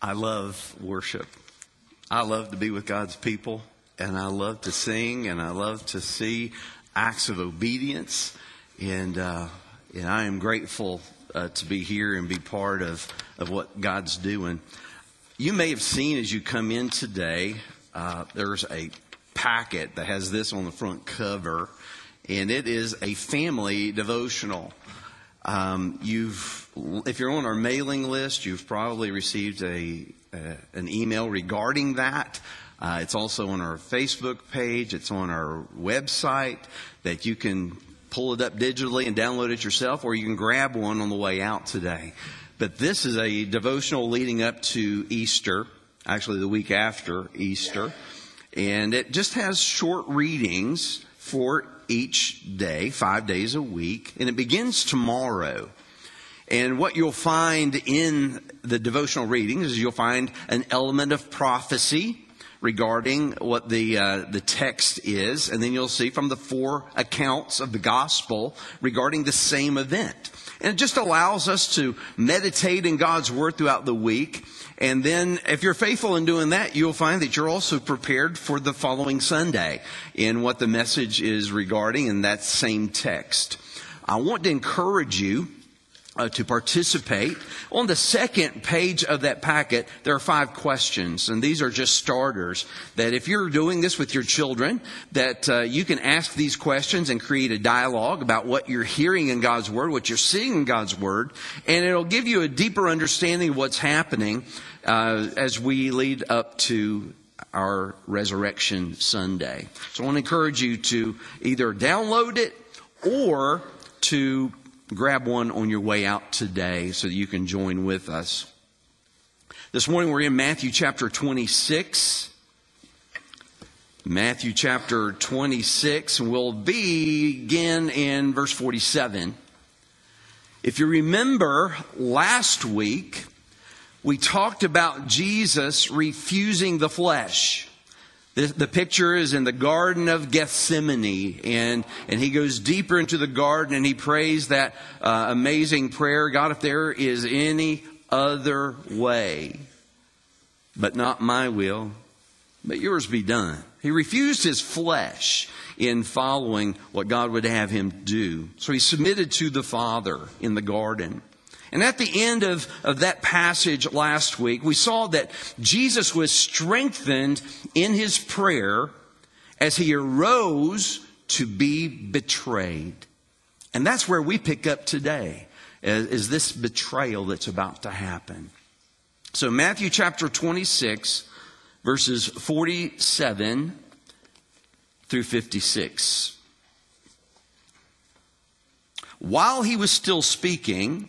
I love worship. I love to be with God's people, and I love to sing, and I love to see acts of obedience. And, uh, and I am grateful uh, to be here and be part of, of what God's doing. You may have seen as you come in today, uh, there's a packet that has this on the front cover, and it is a family devotional. Um, you've, if you're on our mailing list, you've probably received a, an email regarding that. Uh, it's also on our Facebook page. It's on our website that you can pull it up digitally and download it yourself, or you can grab one on the way out today. But this is a devotional leading up to Easter, actually the week after Easter. And it just has short readings for each day, five days a week, and it begins tomorrow. And what you'll find in the devotional readings is you'll find an element of prophecy regarding what the uh, the text is, and then you'll see from the four accounts of the gospel regarding the same event. And it just allows us to meditate in God's word throughout the week. And then if you're faithful in doing that, you'll find that you're also prepared for the following Sunday in what the message is regarding in that same text. I want to encourage you uh, to participate. On the second page of that packet, there are five questions, and these are just starters. That if you're doing this with your children, that uh, you can ask these questions and create a dialogue about what you're hearing in God's Word, what you're seeing in God's Word, and it'll give you a deeper understanding of what's happening uh, as we lead up to our Resurrection Sunday. So I want to encourage you to either download it or to grab one on your way out today so that you can join with us. This morning we're in Matthew chapter 26. Matthew chapter 26, and we'll begin in verse 47. If you remember last week, we talked about Jesus refusing the flesh. The, picture is in the Garden of Gethsemane, and, and he goes deeper into the garden and he prays that uh, amazing prayer God, if there is any other way, but not my will, but yours be done. He refused his flesh in following what God would have him do. So he submitted to the Father in the garden. And at the end of, of that passage last week, we saw that Jesus was strengthened in his prayer as he arose to be betrayed. And that's where we pick up today, is, is this betrayal that's about to happen. So Matthew chapter 26, verses 47 through 56. While he was still speaking,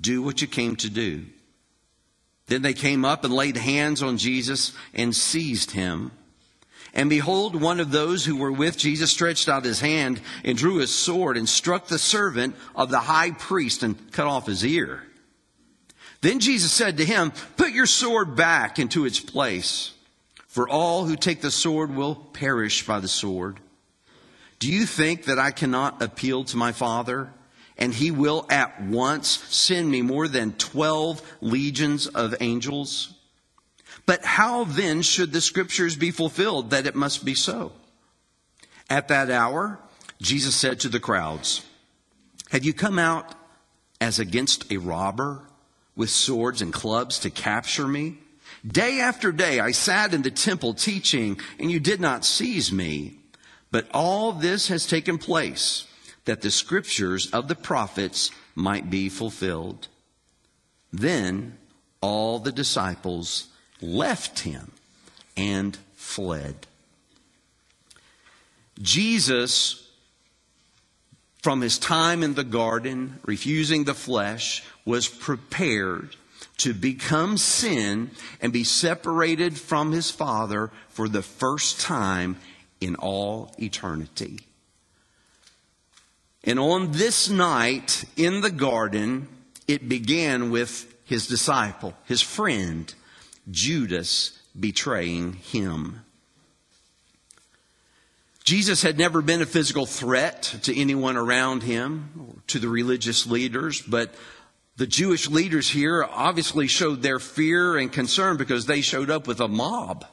do what you came to do. Then they came up and laid hands on Jesus and seized him. And behold, one of those who were with Jesus stretched out his hand and drew his sword and struck the servant of the high priest and cut off his ear. Then Jesus said to him, Put your sword back into its place, for all who take the sword will perish by the sword. Do you think that I cannot appeal to my Father? And he will at once send me more than 12 legions of angels. But how then should the scriptures be fulfilled that it must be so? At that hour, Jesus said to the crowds, Have you come out as against a robber with swords and clubs to capture me? Day after day I sat in the temple teaching, and you did not seize me. But all this has taken place that the scriptures of the prophets might be fulfilled. Then all the disciples left him and fled. Jesus, from his time in the garden, refusing the flesh, was prepared to become sin and be separated from his Father for the first time in all eternity. And on this night in the garden, it began with his disciple, his friend, Judas, betraying him. Jesus had never been a physical threat to anyone around him or to the religious leaders, but the Jewish leaders here obviously showed their fear and concern because they showed up with a mob.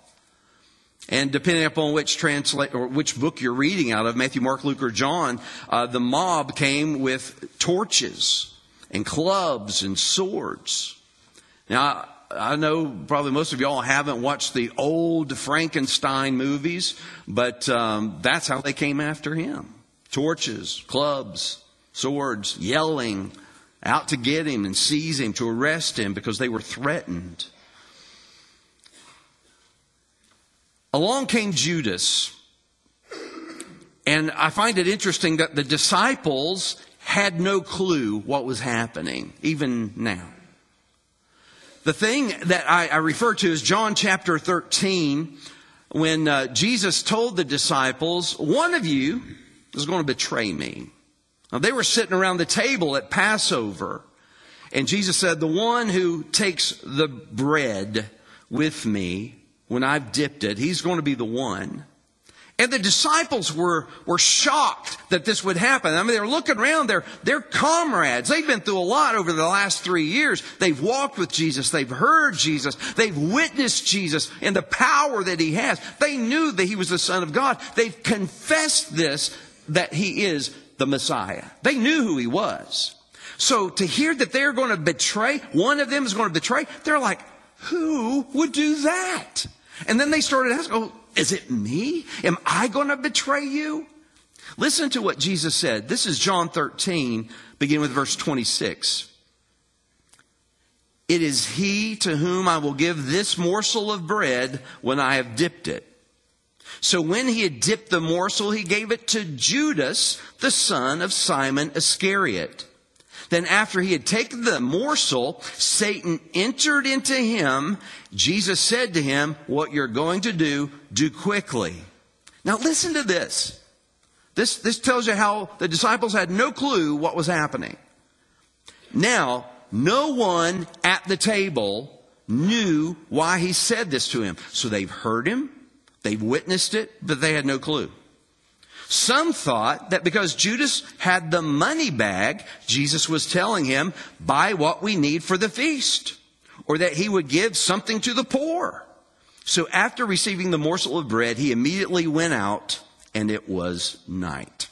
And depending upon which translate or which book you're reading out of, Matthew, Mark, Luke, or John, uh, the mob came with torches and clubs and swords. Now, I know probably most of y'all haven't watched the old Frankenstein movies, but um, that's how they came after him: torches, clubs, swords, yelling out to get him and seize him, to arrest him because they were threatened. Along came Judas. And I find it interesting that the disciples had no clue what was happening, even now. The thing that I, I refer to is John chapter 13, when uh, Jesus told the disciples, One of you is going to betray me. Now, they were sitting around the table at Passover, and Jesus said, The one who takes the bread with me when I've dipped it, he's going to be the one. And the disciples were, were shocked that this would happen. I mean, they're looking around, they're, they're comrades. They've been through a lot over the last three years. They've walked with Jesus. They've heard Jesus. They've witnessed Jesus and the power that he has. They knew that he was the son of God. They've confessed this, that he is the Messiah. They knew who he was. So to hear that they're going to betray, one of them is going to betray, they're like, who would do that? And then they started asking, oh, is it me? Am I going to betray you? Listen to what Jesus said. This is John 13, beginning with verse 26. It is he to whom I will give this morsel of bread when I have dipped it. So when he had dipped the morsel, he gave it to Judas, the son of Simon Iscariot. Then after he had taken the morsel, Satan entered into him. Jesus said to him, what you're going to do, do quickly. Now listen to this. This, this tells you how the disciples had no clue what was happening. Now, no one at the table knew why he said this to him. So they've heard him, they've witnessed it, but they had no clue. Some thought that because Judas had the money bag, Jesus was telling him, buy what we need for the feast, or that he would give something to the poor. So after receiving the morsel of bread, he immediately went out and it was night.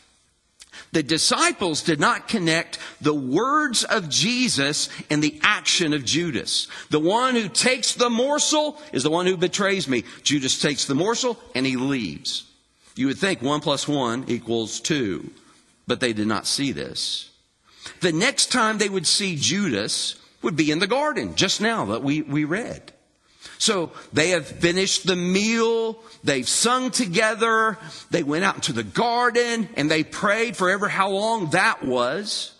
The disciples did not connect the words of Jesus and the action of Judas. The one who takes the morsel is the one who betrays me. Judas takes the morsel and he leaves. You would think one plus one equals two, but they did not see this. The next time they would see Judas would be in the garden, just now that we, we read. So they have finished the meal, they've sung together, they went out into the garden, and they prayed forever how long that was.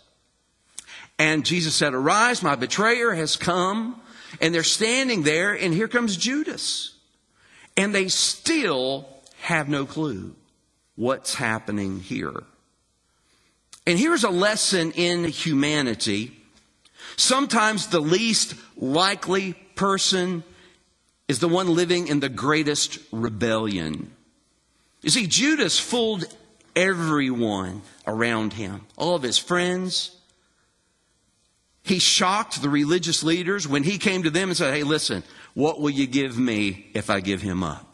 And Jesus said, Arise, my betrayer has come. And they're standing there, and here comes Judas. And they still have no clue what's happening here. And here's a lesson in humanity. Sometimes the least likely person is the one living in the greatest rebellion. You see, Judas fooled everyone around him, all of his friends. He shocked the religious leaders when he came to them and said, Hey, listen, what will you give me if I give him up?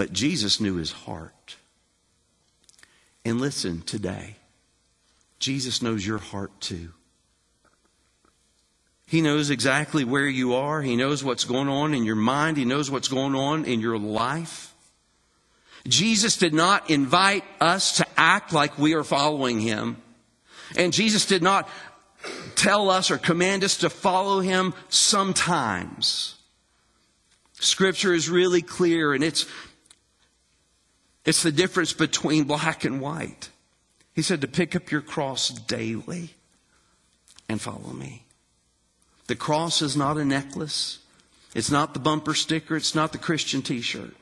But Jesus knew his heart. And listen today, Jesus knows your heart too. He knows exactly where you are. He knows what's going on in your mind. He knows what's going on in your life. Jesus did not invite us to act like we are following him. And Jesus did not tell us or command us to follow him sometimes. Scripture is really clear and it's it's the difference between black and white. He said to pick up your cross daily and follow me. The cross is not a necklace. It's not the bumper sticker. It's not the Christian t shirt.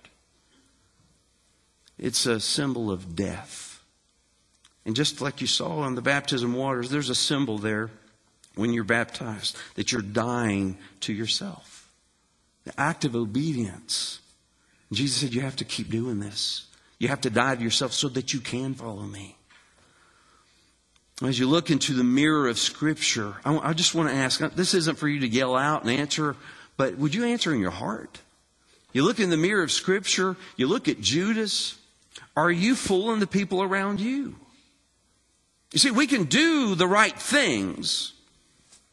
It's a symbol of death. And just like you saw on the baptism waters, there's a symbol there when you're baptized that you're dying to yourself. The act of obedience. Jesus said, You have to keep doing this. You have to die to yourself so that you can follow me. As you look into the mirror of Scripture, I just want to ask this isn't for you to yell out and answer, but would you answer in your heart? You look in the mirror of Scripture, you look at Judas, are you fooling the people around you? You see, we can do the right things.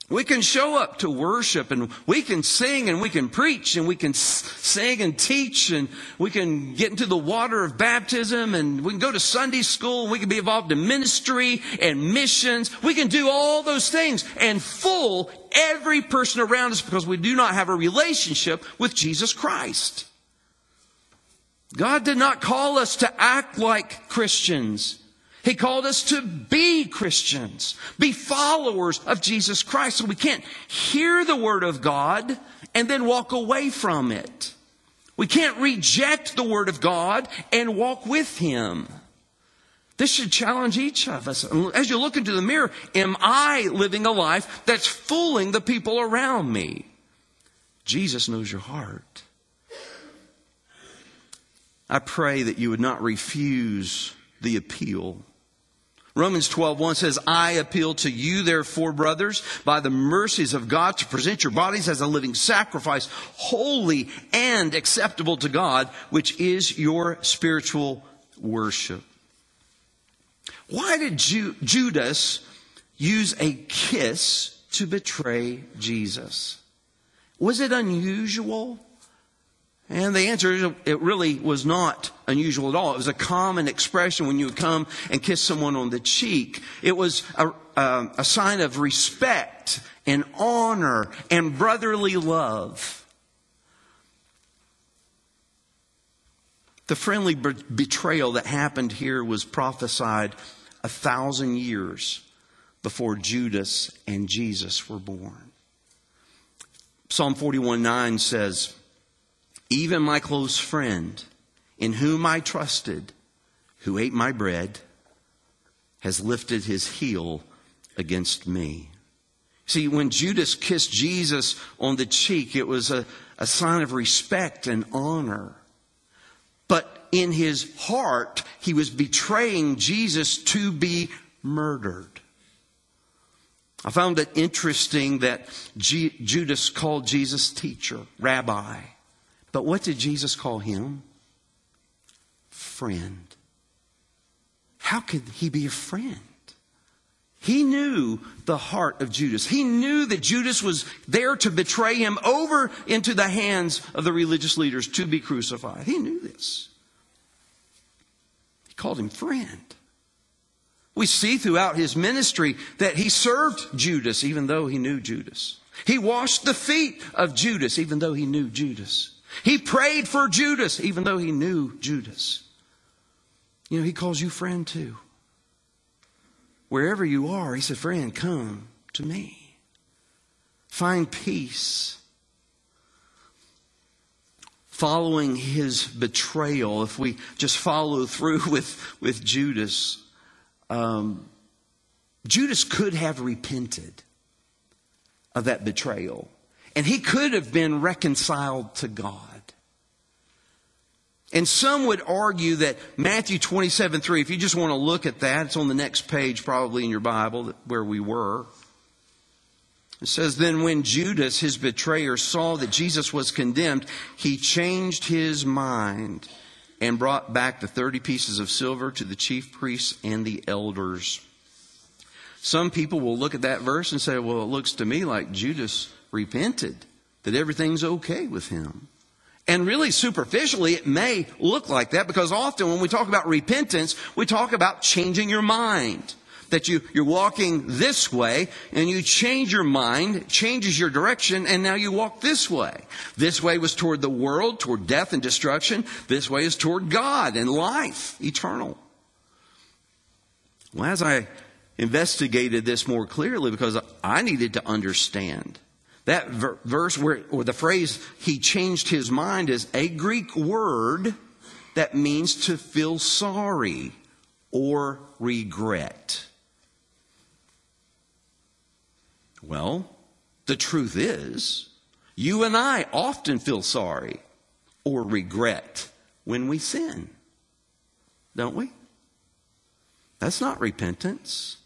We can show up to worship and we can sing and we can preach and we can sing and teach and we can get into the water of baptism and we can go to Sunday school and we can be involved in ministry and missions. We can do all those things and fool every person around us because we do not have a relationship with Jesus Christ. God did not call us to act like Christians. He called us to be Christians, be followers of Jesus Christ. So we can't hear the Word of God and then walk away from it. We can't reject the Word of God and walk with Him. This should challenge each of us. As you look into the mirror, am I living a life that's fooling the people around me? Jesus knows your heart. I pray that you would not refuse the appeal. Romans 12:1 says, "I appeal to you therefore, brothers, by the mercies of God to present your bodies as a living sacrifice, holy and acceptable to God, which is your spiritual worship." Why did Ju- Judas use a kiss to betray Jesus? Was it unusual? And the answer is it really was not unusual at all. It was a common expression when you would come and kiss someone on the cheek. It was a, a, a sign of respect and honor and brotherly love. The friendly betrayal that happened here was prophesied a thousand years before Judas and Jesus were born. Psalm 41 9 says, even my close friend, in whom I trusted, who ate my bread, has lifted his heel against me. See, when Judas kissed Jesus on the cheek, it was a, a sign of respect and honor. But in his heart, he was betraying Jesus to be murdered. I found it interesting that G- Judas called Jesus teacher, rabbi. But what did Jesus call him? Friend. How could he be a friend? He knew the heart of Judas. He knew that Judas was there to betray him over into the hands of the religious leaders to be crucified. He knew this. He called him friend. We see throughout his ministry that he served Judas even though he knew Judas. He washed the feet of Judas even though he knew Judas. He prayed for Judas, even though he knew Judas. You know, he calls you friend too. Wherever you are, he said, Friend, come to me. Find peace. Following his betrayal, if we just follow through with, with Judas, um, Judas could have repented of that betrayal. And he could have been reconciled to God. And some would argue that Matthew 27 3, if you just want to look at that, it's on the next page probably in your Bible where we were. It says, Then when Judas, his betrayer, saw that Jesus was condemned, he changed his mind and brought back the 30 pieces of silver to the chief priests and the elders. Some people will look at that verse and say, Well, it looks to me like Judas repented, that everything's okay with him. And really superficially, it may look like that because often when we talk about repentance, we talk about changing your mind. That you, you're walking this way and you change your mind, changes your direction, and now you walk this way. This way was toward the world, toward death and destruction. This way is toward God and life, eternal. Well, as I investigated this more clearly because I needed to understand. That ver- verse where, or the phrase, he changed his mind is a Greek word that means to feel sorry or regret. Well, the truth is, you and I often feel sorry or regret when we sin, don't we? That's not repentance.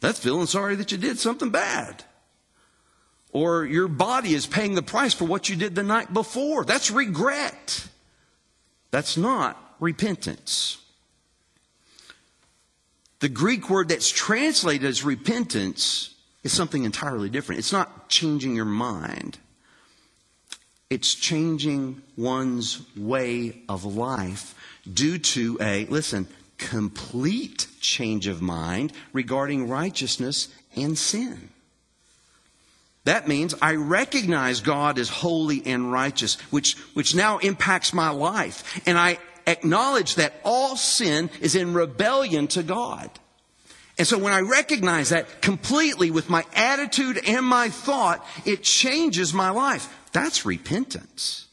That's feeling sorry that you did something bad. Or your body is paying the price for what you did the night before. That's regret. That's not repentance. The Greek word that's translated as repentance is something entirely different. It's not changing your mind. It's changing one's way of life due to a, listen, complete change of mind regarding righteousness and sin. That means I recognize God as holy and righteous, which, which now impacts my life. And I acknowledge that all sin is in rebellion to God. And so when I recognize that completely with my attitude and my thought, it changes my life. That's repentance.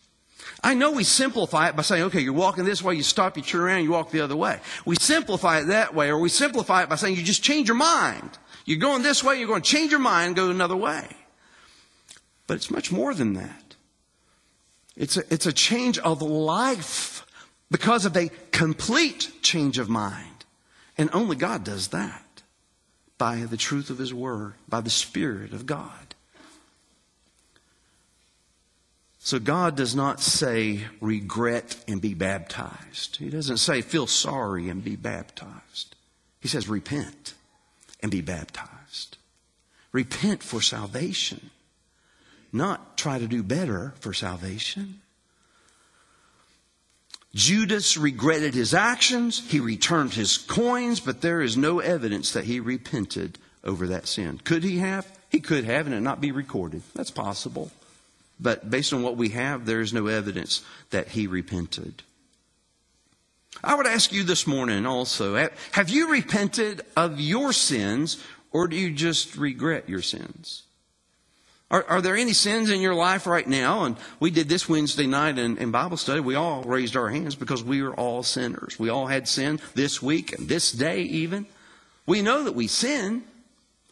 I know we simplify it by saying, okay, you're walking this way, you stop, you turn around, you walk the other way. We simplify it that way, or we simplify it by saying you just change your mind. You're going this way, you're going to change your mind and go another way. But it's much more than that. It's a, it's a change of life because of a complete change of mind. And only God does that by the truth of His Word, by the Spirit of God. So God does not say regret and be baptized. He doesn't say feel sorry and be baptized. He says repent and be baptized. Repent for salvation not try to do better for salvation. Judas regretted his actions. He returned his coins, but there is no evidence that he repented over that sin. Could he have? He could have, and it not be recorded. That's possible. But based on what we have, there is no evidence that he repented. I would ask you this morning also have you repented of your sins, or do you just regret your sins? Are, are, there any sins in your life right now? And we did this Wednesday night in, in, Bible study. We all raised our hands because we are all sinners. We all had sin this week and this day even. We know that we sin.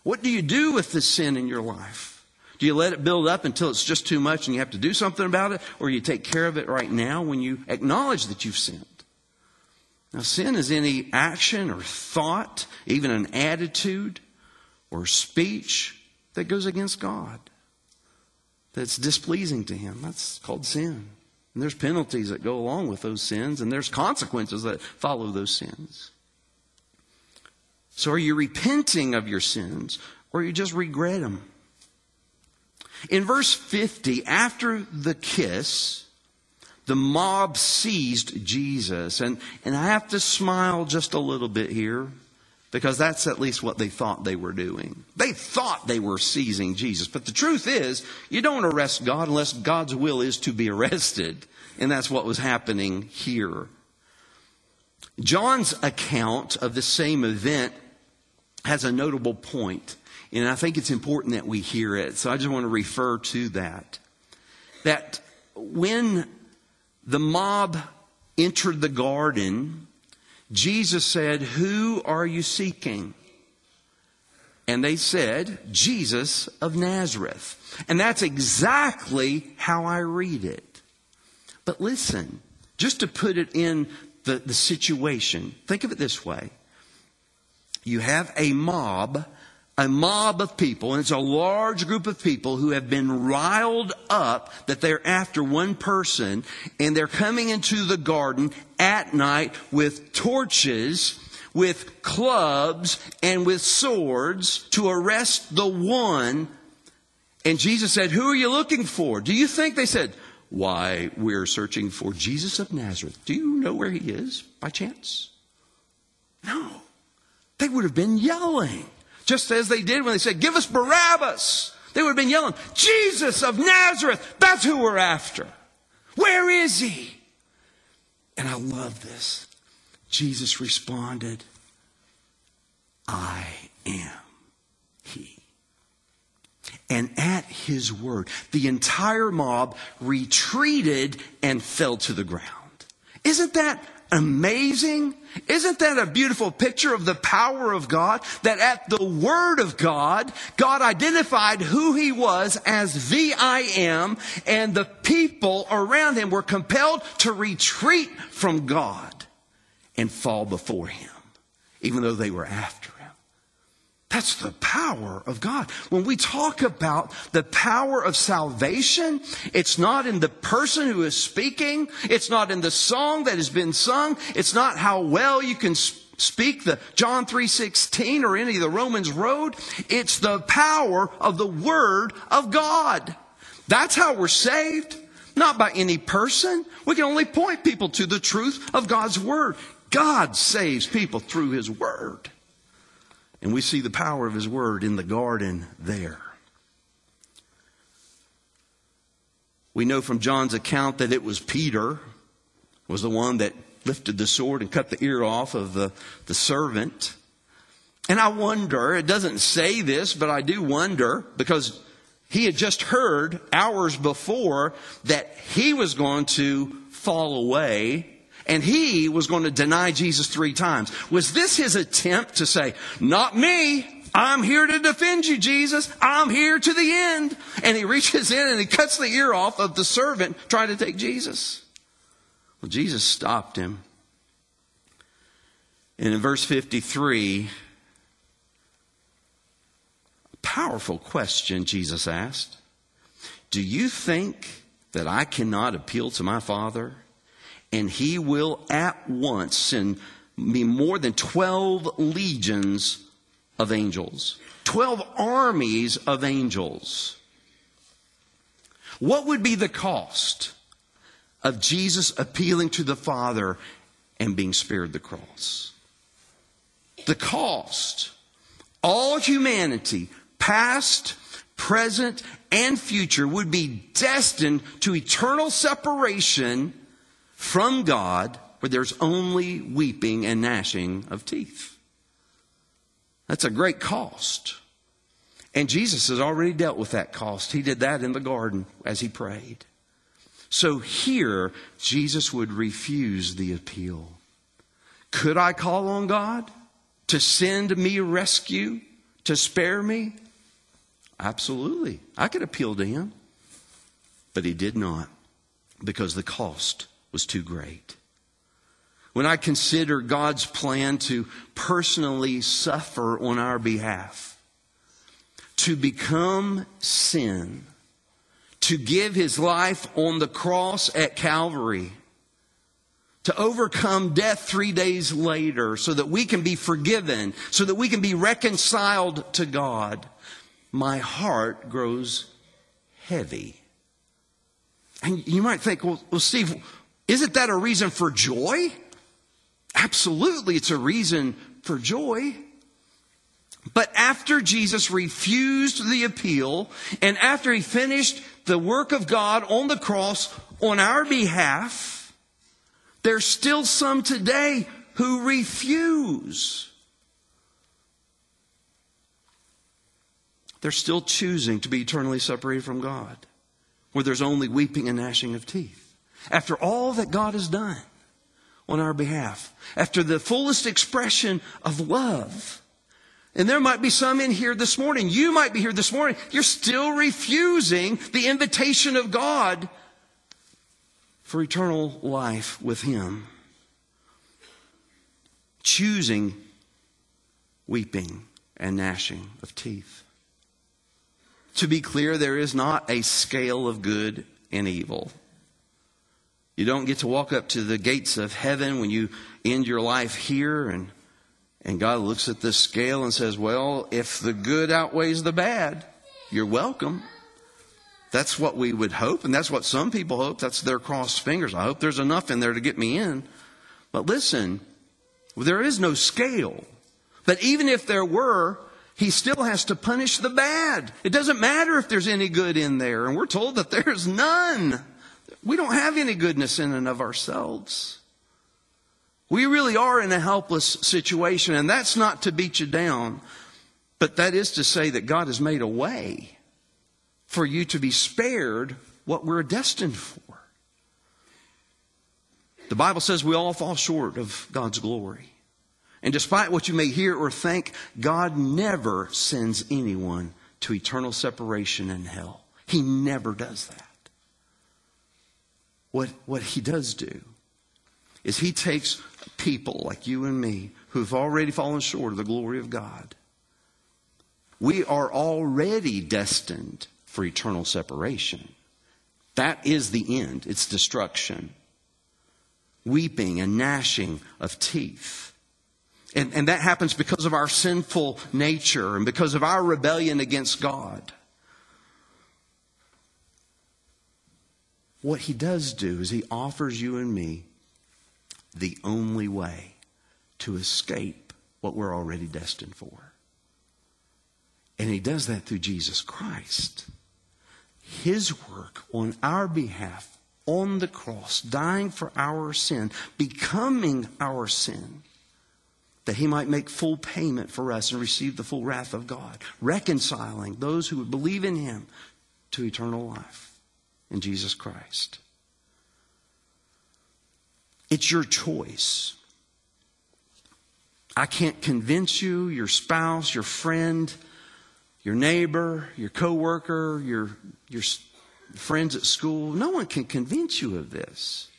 What do you do with the sin in your life? Do you let it build up until it's just too much and you have to do something about it? Or you take care of it right now when you acknowledge that you've sinned? Now, sin is any action or thought, even an attitude or speech that goes against God that's displeasing to Him. That's called sin. And there's penalties that go along with those sins, and there's consequences that follow those sins. So are you repenting of your sins, or you just regret them? In verse 50, after the kiss, the mob seized Jesus. And, and I have to smile just a little bit here because that's at least what they thought they were doing. They thought they were seizing Jesus. But the truth is, you don't arrest God unless God's will is to be arrested. And that's what was happening here. John's account of the same event has a notable point, and I think it's important that we hear it. So I just want to refer to that. That when the mob entered the garden, Jesus said, Who are you seeking? And they said, Jesus of Nazareth. And that's exactly how I read it. But listen, just to put it in the, the situation, think of it this way. You have a mob a mob of people, and it's a large group of people who have been riled up that they're after one person, and they're coming into the garden at night with torches, with clubs, and with swords to arrest the one. And Jesus said, Who are you looking for? Do you think they said, Why, we're searching for Jesus of Nazareth. Do you know where he is by chance? No. They would have been yelling. Just as they did when they said, Give us Barabbas. They would have been yelling, Jesus of Nazareth, that's who we're after. Where is he? And I love this. Jesus responded, I am he. And at his word, the entire mob retreated and fell to the ground. Isn't that amazing? Isn't that a beautiful picture of the power of God? That at the word of God, God identified who he was as the I am, and the people around him were compelled to retreat from God and fall before him, even though they were after that's the power of God. When we talk about the power of salvation, it's not in the person who is speaking. It's not in the song that has been sung. It's not how well you can speak the John 3:16 or any of the Romans road. It's the power of the word of God. That's how we're saved. Not by any person. We can only point people to the truth of God's word. God saves people through his word. And we see the power of his word in the garden there. We know from John's account that it was Peter was the one that lifted the sword and cut the ear off of the, the servant. And I wonder, it doesn't say this, but I do wonder because he had just heard hours before that he was going to fall away and he was going to deny Jesus three times. Was this his attempt to say, not me, I'm here to defend you, Jesus. I'm here to the end. And he reaches in and he cuts the ear off of the servant trying to take Jesus. Well, Jesus stopped him. And in verse 53, a powerful question Jesus asked Do you think that I cannot appeal to my Father? And he will at once send me more than 12 legions of angels, 12 armies of angels. What would be the cost of Jesus appealing to the Father and being spared the cross? The cost. All humanity, past, present, and future, would be destined to eternal separation from God where there's only weeping and gnashing of teeth. That's a great cost. And Jesus has already dealt with that cost. He did that in the garden as he prayed. So here, Jesus would refuse the appeal. Could I call on God to send me rescue, to spare me? Absolutely. I could appeal to him. But he did not because the cost was too great. When I consider God's plan to personally suffer on our behalf, to become sin, to give his life on the cross at Calvary, to overcome death three days later so that we can be forgiven, so that we can be reconciled to God, my heart grows heavy. And you might think, well, well Steve, isn't that a reason for joy? Absolutely, it's a reason for joy. But after Jesus refused the appeal, and after he finished the work of God on the cross on our behalf, there's still some today who refuse. They're still choosing to be eternally separated from God, where there's only weeping and gnashing of teeth. After all that God has done on our behalf, after the fullest expression of love. And there might be some in here this morning. You might be here this morning. You're still refusing the invitation of God for eternal life with Him. Choosing weeping and gnashing of teeth. To be clear, there is not a scale of good and evil. You don't get to walk up to the gates of heaven when you end your life here and and God looks at this scale and says, "Well, if the good outweighs the bad, you're welcome." That's what we would hope, and that's what some people hope. That's their crossed fingers. I hope there's enough in there to get me in. But listen, there is no scale. But even if there were, he still has to punish the bad. It doesn't matter if there's any good in there, and we're told that there's none. We don't have any goodness in and of ourselves. We really are in a helpless situation, and that's not to beat you down, but that is to say that God has made a way for you to be spared what we're destined for. The Bible says we all fall short of God's glory. And despite what you may hear or think, God never sends anyone to eternal separation in hell. He never does that. What, what he does do is he takes people like you and me who've already fallen short of the glory of God. We are already destined for eternal separation. That is the end, it's destruction. Weeping and gnashing of teeth. And, and that happens because of our sinful nature and because of our rebellion against God. What he does do is he offers you and me the only way to escape what we're already destined for. And he does that through Jesus Christ. His work on our behalf on the cross, dying for our sin, becoming our sin, that he might make full payment for us and receive the full wrath of God, reconciling those who would believe in him to eternal life in Jesus Christ. It's your choice. I can't convince you, your spouse, your friend, your neighbor, your coworker, your your friends at school. No one can convince you of this.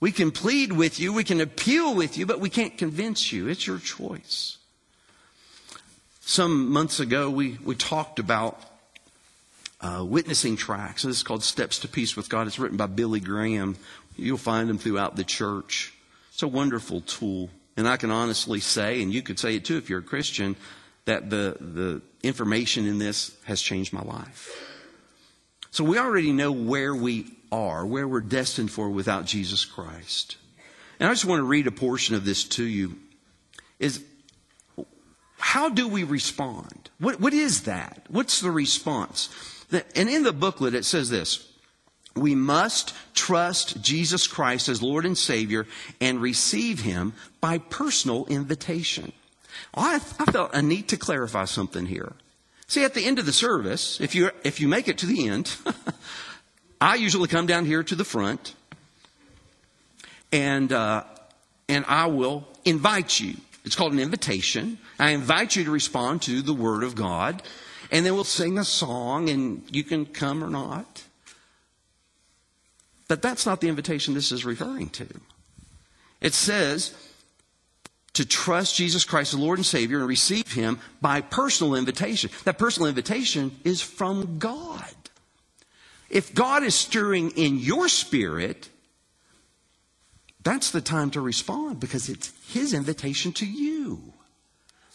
We can plead with you, we can appeal with you, but we can't convince you. It's your choice. Some months ago, we, we talked about uh, witnessing tracts. This is called Steps to Peace with God. It's written by Billy Graham. You'll find them throughout the church. It's a wonderful tool. And I can honestly say, and you could say it too if you're a Christian, that the, the information in this has changed my life. So we already know where we are, where we're destined for without Jesus Christ. And I just want to read a portion of this to you. Is how do we respond? What, what is that? What's the response? And in the booklet, it says this We must trust Jesus Christ as Lord and Savior and receive Him by personal invitation. I, I felt a need to clarify something here. See, at the end of the service, if you, if you make it to the end, I usually come down here to the front and, uh, and I will invite you. It's called an invitation. I invite you to respond to the Word of God, and then we'll sing a song, and you can come or not. But that's not the invitation this is referring to. It says, to trust Jesus Christ the Lord and Savior and receive Him by personal invitation. That personal invitation is from God. If God is stirring in your spirit, that's the time to respond because it's His invitation to you.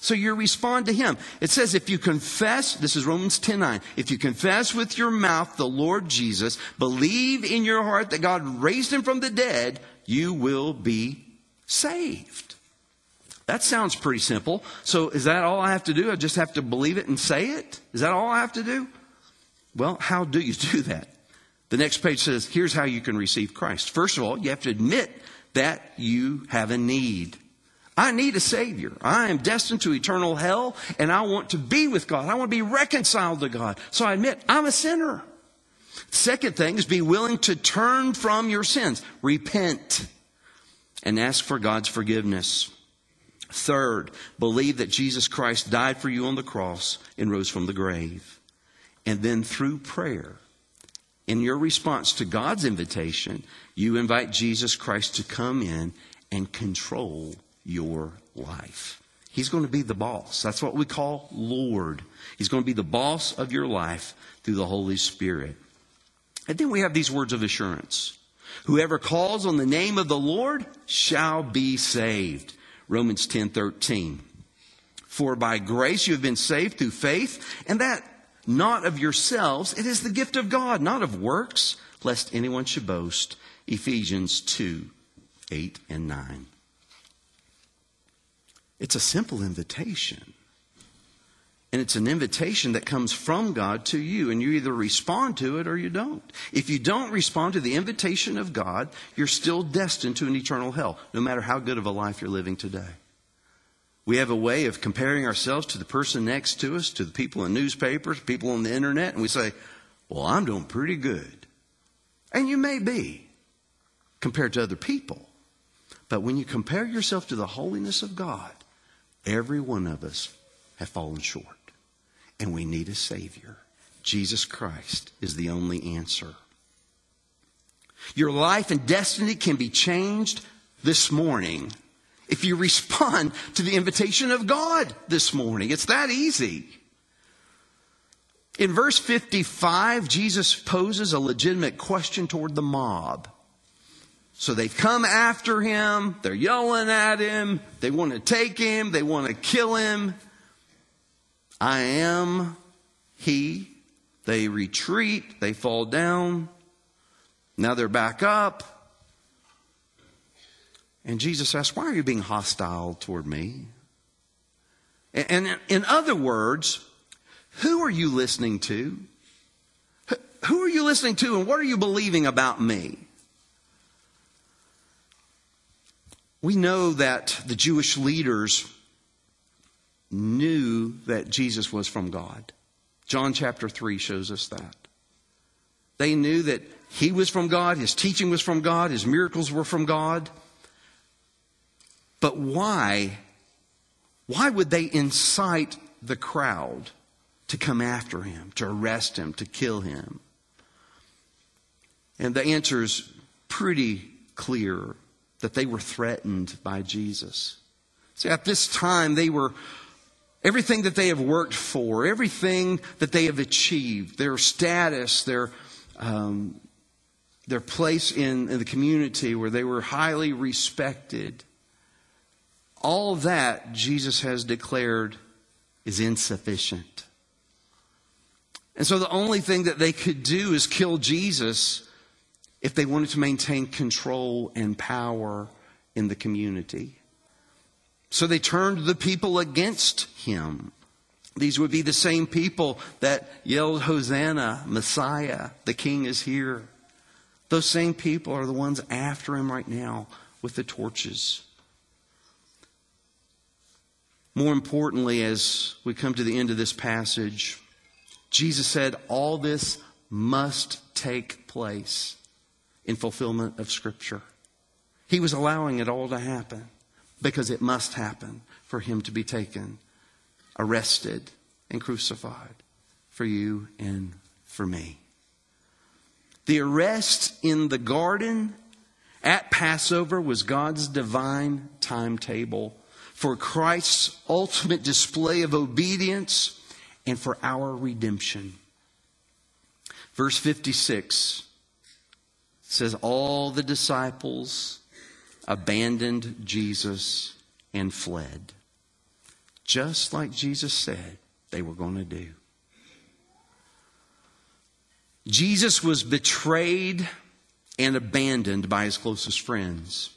So you respond to Him. It says if you confess, this is Romans 10 9, if you confess with your mouth the Lord Jesus, believe in your heart that God raised Him from the dead, you will be saved. That sounds pretty simple. So is that all I have to do? I just have to believe it and say it? Is that all I have to do? Well, how do you do that? The next page says, here's how you can receive Christ. First of all, you have to admit that you have a need. I need a Savior. I am destined to eternal hell and I want to be with God. I want to be reconciled to God. So I admit I'm a sinner. Second thing is be willing to turn from your sins. Repent and ask for God's forgiveness. Third, believe that Jesus Christ died for you on the cross and rose from the grave. And then through prayer, in your response to God's invitation, you invite Jesus Christ to come in and control your life. He's going to be the boss. That's what we call Lord. He's going to be the boss of your life through the Holy Spirit. And then we have these words of assurance. Whoever calls on the name of the Lord shall be saved. Romans 10 13. For by grace you have been saved through faith, and that not of yourselves, it is the gift of God, not of works, lest anyone should boast. Ephesians 2 8 and 9. It's a simple invitation. And it's an invitation that comes from God to you, and you either respond to it or you don't. If you don't respond to the invitation of God, you're still destined to an eternal hell, no matter how good of a life you're living today. We have a way of comparing ourselves to the person next to us, to the people in newspapers, people on the internet, and we say, Well, I'm doing pretty good. And you may be compared to other people. But when you compare yourself to the holiness of God, every one of us have fallen short. And we need a Savior. Jesus Christ is the only answer. Your life and destiny can be changed this morning if you respond to the invitation of God this morning. It's that easy. In verse 55, Jesus poses a legitimate question toward the mob. So they've come after him, they're yelling at him, they want to take him, they want to kill him. I am he. They retreat, they fall down. Now they're back up. And Jesus asks, Why are you being hostile toward me? And in other words, who are you listening to? Who are you listening to, and what are you believing about me? We know that the Jewish leaders knew that Jesus was from God. John chapter 3 shows us that. They knew that he was from God, his teaching was from God, his miracles were from God. But why? Why would they incite the crowd to come after him, to arrest him, to kill him? And the answer is pretty clear that they were threatened by Jesus. See, at this time, they were everything that they have worked for, everything that they have achieved, their status, their um, their place in, in the community where they were highly respected. All that Jesus has declared is insufficient. And so the only thing that they could do is kill Jesus if they wanted to maintain control and power in the community. So they turned the people against him. These would be the same people that yelled, Hosanna, Messiah, the King is here. Those same people are the ones after him right now with the torches. More importantly, as we come to the end of this passage, Jesus said, All this must take place in fulfillment of Scripture. He was allowing it all to happen because it must happen for him to be taken, arrested, and crucified for you and for me. The arrest in the garden at Passover was God's divine timetable for Christ's ultimate display of obedience and for our redemption. Verse 56 says all the disciples abandoned Jesus and fled. Just like Jesus said they were going to do. Jesus was betrayed and abandoned by his closest friends.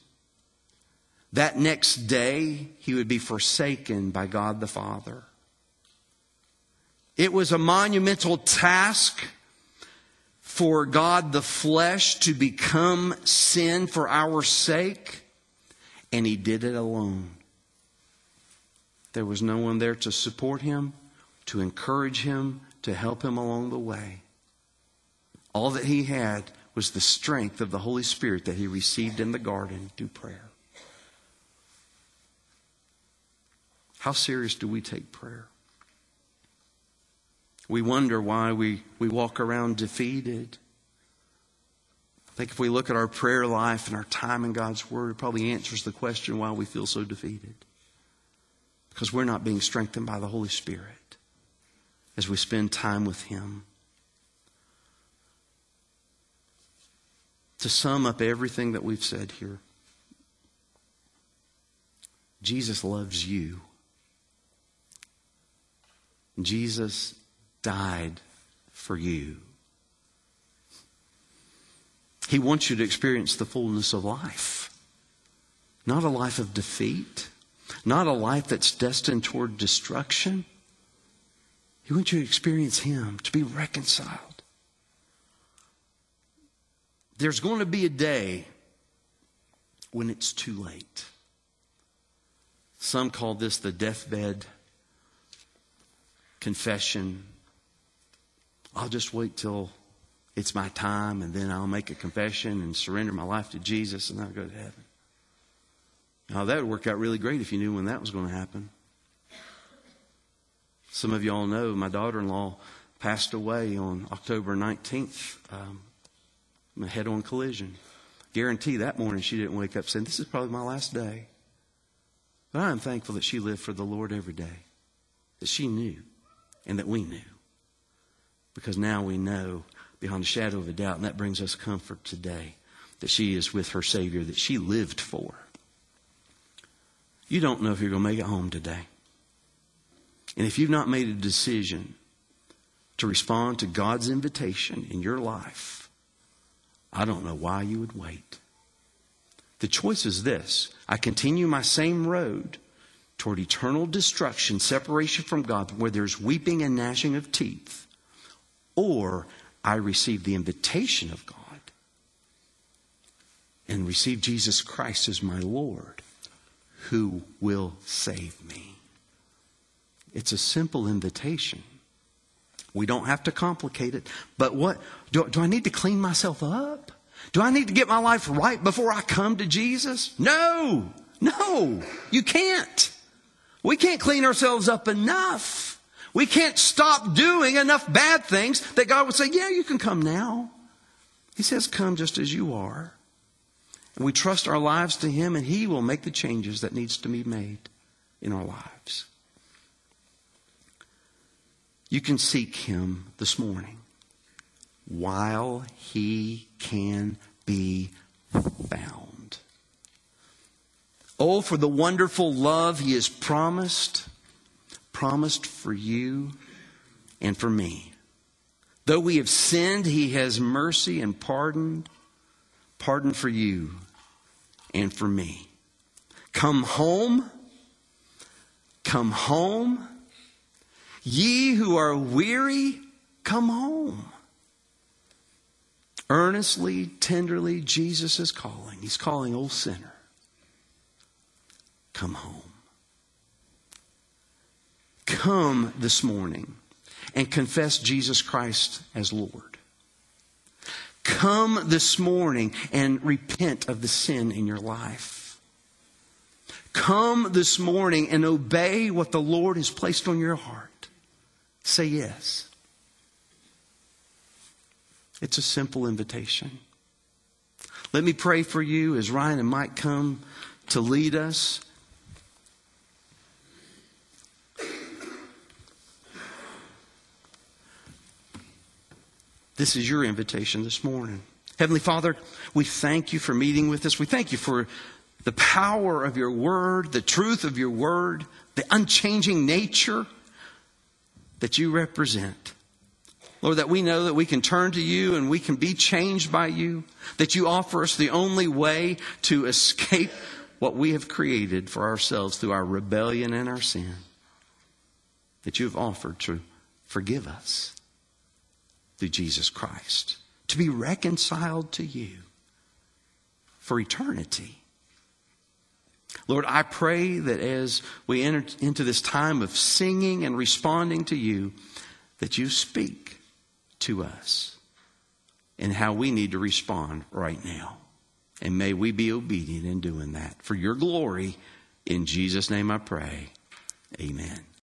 That next day, he would be forsaken by God the Father. It was a monumental task for God the flesh to become sin for our sake, and he did it alone. There was no one there to support him, to encourage him, to help him along the way. All that he had was the strength of the Holy Spirit that he received in the garden through prayer. How serious do we take prayer? We wonder why we, we walk around defeated. I think if we look at our prayer life and our time in God's Word, it probably answers the question why we feel so defeated. Because we're not being strengthened by the Holy Spirit as we spend time with Him. To sum up everything that we've said here, Jesus loves you. Jesus died for you. He wants you to experience the fullness of life. Not a life of defeat, not a life that's destined toward destruction, He wants you to experience Him, to be reconciled. There's going to be a day when it's too late. Some call this the deathbed confession. I'll just wait till it's my time and then I'll make a confession and surrender my life to Jesus and I'll go to heaven. Now, that would work out really great if you knew when that was going to happen. Some of you all know my daughter in law passed away on October 19th, um, a head on collision. Guarantee that morning she didn't wake up saying, This is probably my last day. But I am thankful that she lived for the Lord every day, that she knew and that we knew. Because now we know beyond a shadow of a doubt, and that brings us comfort today that she is with her Savior that she lived for. You don't know if you're going to make it home today. And if you've not made a decision to respond to God's invitation in your life, I don't know why you would wait. The choice is this I continue my same road toward eternal destruction, separation from God, where there's weeping and gnashing of teeth, or I receive the invitation of God and receive Jesus Christ as my Lord who will save me. It's a simple invitation. We don't have to complicate it. But what? Do, do, I need to clean myself up? Do I need to get my life right before I come to Jesus? No, no, you can't. We can't clean ourselves up enough. We can't stop doing enough bad things that God would say, Yeah, you can come now. He says, Come just as you are. And we trust our lives to Him, and He will make the changes that needs to be made in our lives. You can seek Him this morning while He can be found. Oh, for the wonderful love He has promised promised for you and for me. Though we have sinned, He has mercy and pardon, pardon for you and for me. Come home, come home. Ye who are weary, come home. Earnestly, tenderly, Jesus is calling. He's calling, old sinner, come home come this morning and confess Jesus Christ as Lord. Come this morning and repent of the sin in your life. Come this morning and obey what the Lord has placed on your heart. Say yes. It's a simple invitation. Let me pray for you as Ryan and Mike come to lead us. This is your invitation this morning. Heavenly Father, we thank you for meeting with us. We thank you for the power of your word, the truth of your word, the unchanging nature that you represent. Lord, that we know that we can turn to you and we can be changed by you, that you offer us the only way to escape what we have created for ourselves through our rebellion and our sin, that you have offered to forgive us through Jesus Christ, to be reconciled to you for eternity. Lord, I pray that as we enter into this time of singing and responding to you, that you speak to us and how we need to respond right now. And may we be obedient in doing that. For your glory, in Jesus' name I pray. Amen.